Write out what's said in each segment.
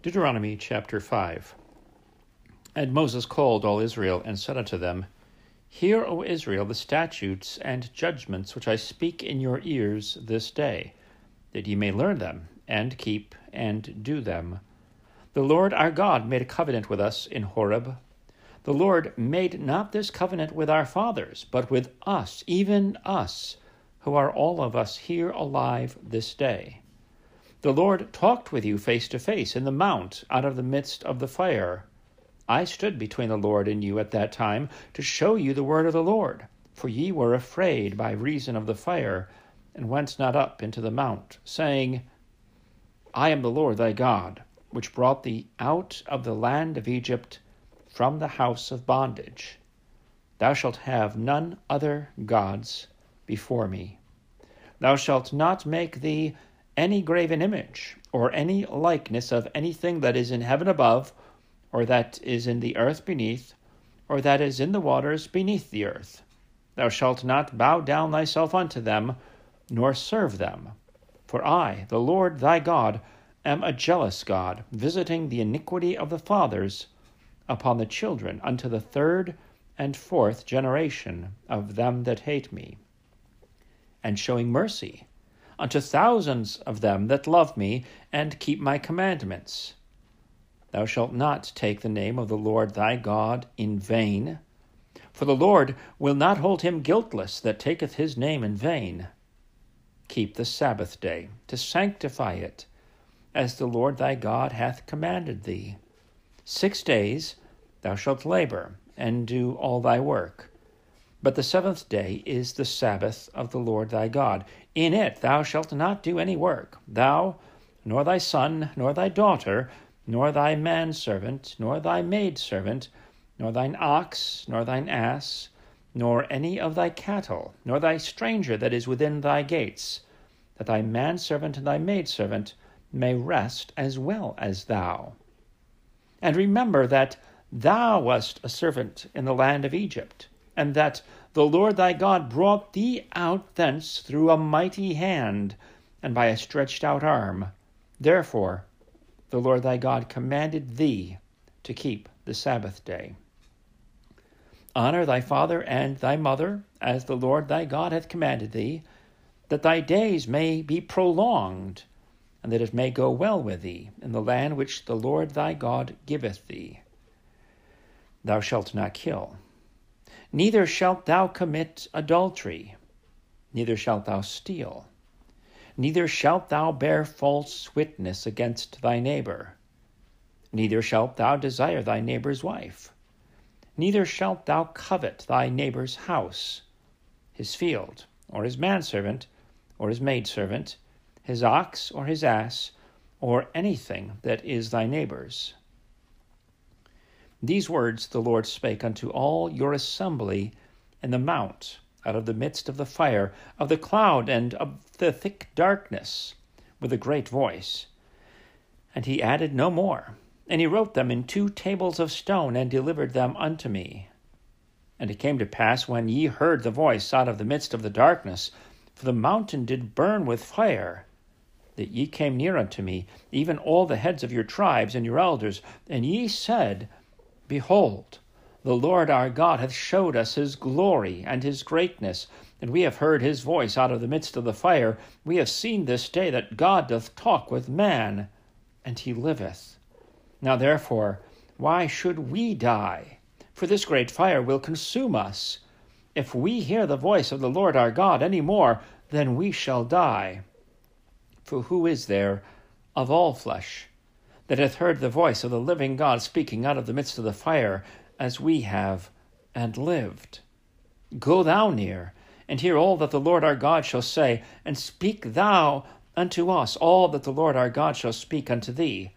Deuteronomy chapter 5. And Moses called all Israel and said unto them, Hear, O Israel, the statutes and judgments which I speak in your ears this day, that ye may learn them, and keep and do them. The Lord our God made a covenant with us in Horeb. The Lord made not this covenant with our fathers, but with us, even us, who are all of us here alive this day. The Lord talked with you face to face in the mount out of the midst of the fire. I stood between the Lord and you at that time to show you the word of the Lord, for ye were afraid by reason of the fire, and went not up into the mount, saying, I am the Lord thy God, which brought thee out of the land of Egypt from the house of bondage. Thou shalt have none other gods before me. Thou shalt not make thee any graven image, or any likeness of anything that is in heaven above, or that is in the earth beneath, or that is in the waters beneath the earth. Thou shalt not bow down thyself unto them, nor serve them. For I, the Lord thy God, am a jealous God, visiting the iniquity of the fathers upon the children unto the third and fourth generation of them that hate me, and showing mercy unto thousands of them that love me and keep my commandments. Thou shalt not take the name of the Lord thy God in vain, for the Lord will not hold him guiltless that taketh his name in vain. Keep the Sabbath day, to sanctify it, as the Lord thy God hath commanded thee. Six days thou shalt labor, and do all thy work. But the seventh day is the Sabbath of the Lord thy God. In it thou shalt not do any work, thou, nor thy son, nor thy daughter, nor thy manservant, nor thy maidservant, nor thine ox, nor thine ass, nor any of thy cattle, nor thy stranger that is within thy gates, that thy manservant and thy maidservant may rest as well as thou. And remember that thou wast a servant in the land of Egypt and that the Lord thy God brought thee out thence through a mighty hand and by a stretched out arm. Therefore, the Lord thy God commanded thee to keep the Sabbath day. Honor thy father and thy mother, as the Lord thy God hath commanded thee, that thy days may be prolonged, and that it may go well with thee in the land which the Lord thy God giveth thee. Thou shalt not kill. Neither shalt thou commit adultery, neither shalt thou steal, neither shalt thou bear false witness against thy neighbor, neither shalt thou desire thy neighbor's wife, neither shalt thou covet thy neighbor's house, his field, or his manservant, or his maidservant, his ox, or his ass, or anything that is thy neighbor's. These words the Lord spake unto all your assembly in the mount, out of the midst of the fire, of the cloud, and of the thick darkness, with a great voice. And he added no more. And he wrote them in two tables of stone, and delivered them unto me. And it came to pass, when ye heard the voice out of the midst of the darkness, for the mountain did burn with fire, that ye came near unto me, even all the heads of your tribes and your elders, and ye said, Behold, the Lord our God hath showed us his glory and his greatness, and we have heard his voice out of the midst of the fire. We have seen this day that God doth talk with man, and he liveth. Now therefore, why should we die? For this great fire will consume us. If we hear the voice of the Lord our God any more, then we shall die. For who is there of all flesh that hath heard the voice of the living God speaking out of the midst of the fire, as we have, and lived. Go thou near, and hear all that the Lord our God shall say, and speak thou unto us all that the Lord our God shall speak unto thee,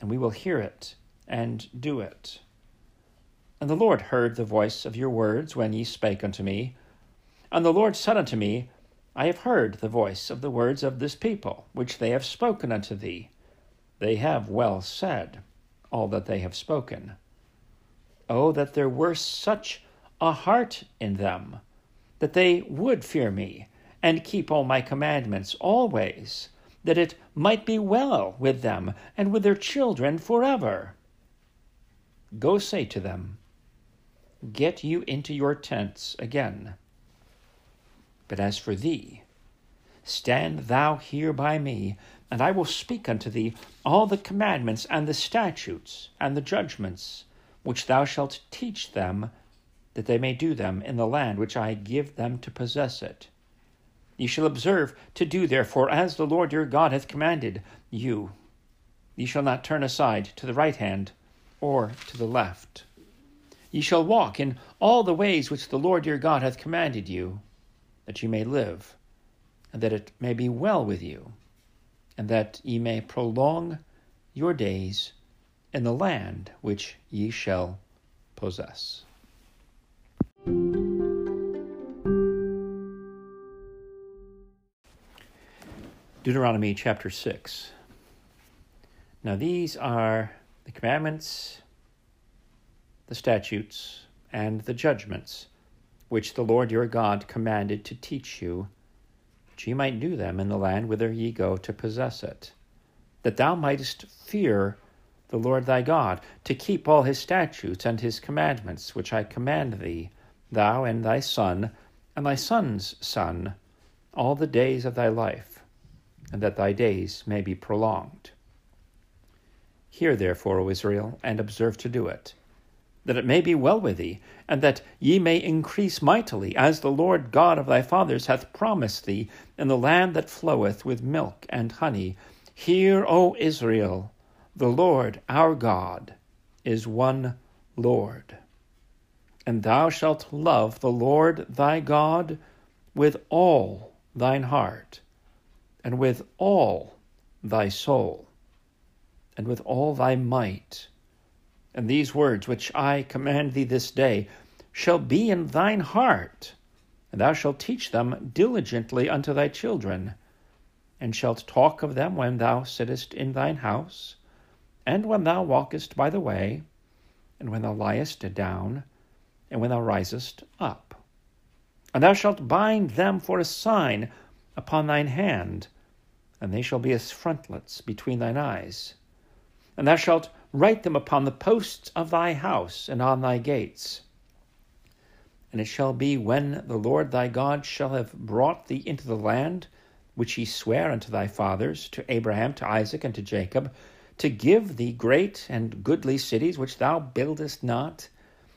and we will hear it and do it. And the Lord heard the voice of your words when ye spake unto me. And the Lord said unto me, I have heard the voice of the words of this people, which they have spoken unto thee. They have well said all that they have spoken. Oh, that there were such a heart in them, that they would fear me and keep all my commandments always, that it might be well with them and with their children forever. Go say to them, Get you into your tents again. But as for thee, stand thou here by me, and I will speak unto thee all the commandments and the statutes and the judgments which thou shalt teach them, that they may do them in the land which I give them to possess it. Ye shall observe to do therefore as the Lord your God hath commanded you. Ye shall not turn aside to the right hand or to the left. Ye shall walk in all the ways which the Lord your God hath commanded you, that ye may live, and that it may be well with you, and that ye may prolong your days in the land which ye shall possess. Deuteronomy chapter 6. Now, these are the commandments, the statutes, and the judgments which the Lord your God commanded to teach you, that ye might do them in the land whither ye go to possess it, that thou mightest fear the Lord thy God, to keep all his statutes and his commandments which I command thee, thou and thy son, and thy son's son, all the days of thy life and that thy days may be prolonged. Hear therefore, O Israel, and observe to do it, that it may be well with thee, and that ye may increase mightily, as the Lord God of thy fathers hath promised thee, in the land that floweth with milk and honey. Hear, O Israel, the Lord our God is one Lord. And thou shalt love the Lord thy God with all thine heart and with all thy soul, and with all thy might. And these words which I command thee this day shall be in thine heart, and thou shalt teach them diligently unto thy children, and shalt talk of them when thou sittest in thine house, and when thou walkest by the way, and when thou liest down, and when thou risest up. And thou shalt bind them for a sign upon thine hand, and they shall be as frontlets between thine eyes. And thou shalt write them upon the posts of thy house and on thy gates. And it shall be when the Lord thy God shall have brought thee into the land which he sware unto thy fathers, to Abraham, to Isaac, and to Jacob, to give thee great and goodly cities which thou buildest not,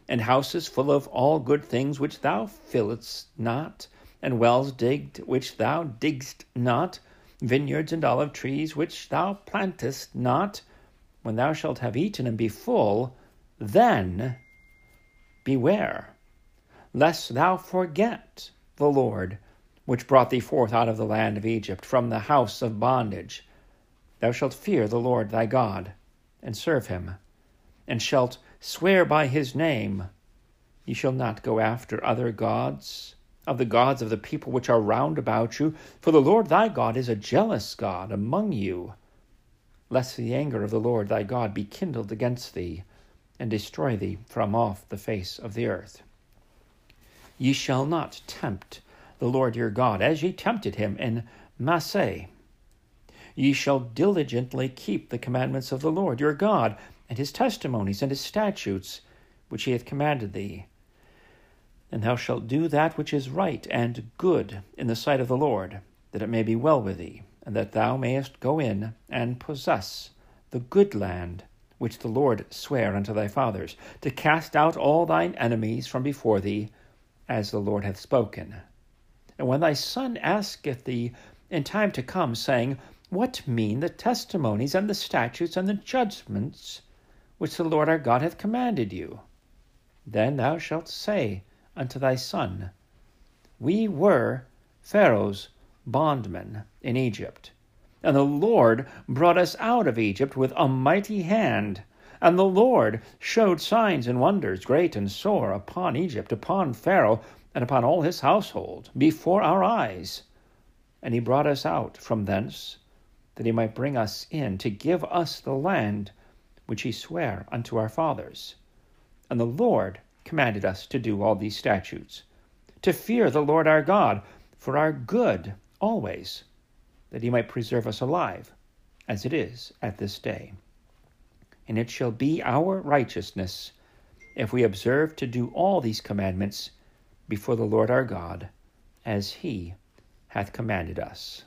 and houses full of all good things which thou fillest not, and wells digged which thou diggest not, vineyards and olive trees which thou plantest not, when thou shalt have eaten and be full, then beware, lest thou forget the Lord, which brought thee forth out of the land of Egypt, from the house of bondage. Thou shalt fear the Lord thy God, and serve him, and shalt swear by his name. Ye shall not go after other gods of the gods of the people which are round about you, for the Lord thy God is a jealous God among you, lest the anger of the Lord thy God be kindled against thee, and destroy thee from off the face of the earth. Ye shall not tempt the Lord your God, as ye tempted him in Massah. Ye shall diligently keep the commandments of the Lord your God, and his testimonies and his statutes, which he hath commanded thee and thou shalt do that which is right and good in the sight of the Lord, that it may be well with thee, that thou mayest go in and possess the good land which the Lord sware unto thy fathers, to cast out all thine enemies from before thee, as the Lord hath spoken. And when thy son asketh thee in time to come, saying, What mean the testimonies and the statutes and the judgments which the Lord our God hath commanded you? Then thou shalt say, unto thy son, We were Pharaoh's bondmen in Egypt. And the Lord brought us out of Egypt with a mighty hand. And the Lord showed signs and wonders great and sore upon Egypt, upon Pharaoh, and upon all his household, before our eyes. And he brought us out from thence, that he might bring us in to give us the land which he sware unto our fathers. And the Lord commanded us to do all these statutes, to fear the Lord our God for our good always, that he might preserve us alive, as it is at this day. And it shall be our righteousness if we observe to do all these commandments before the Lord our God, as he hath commanded us.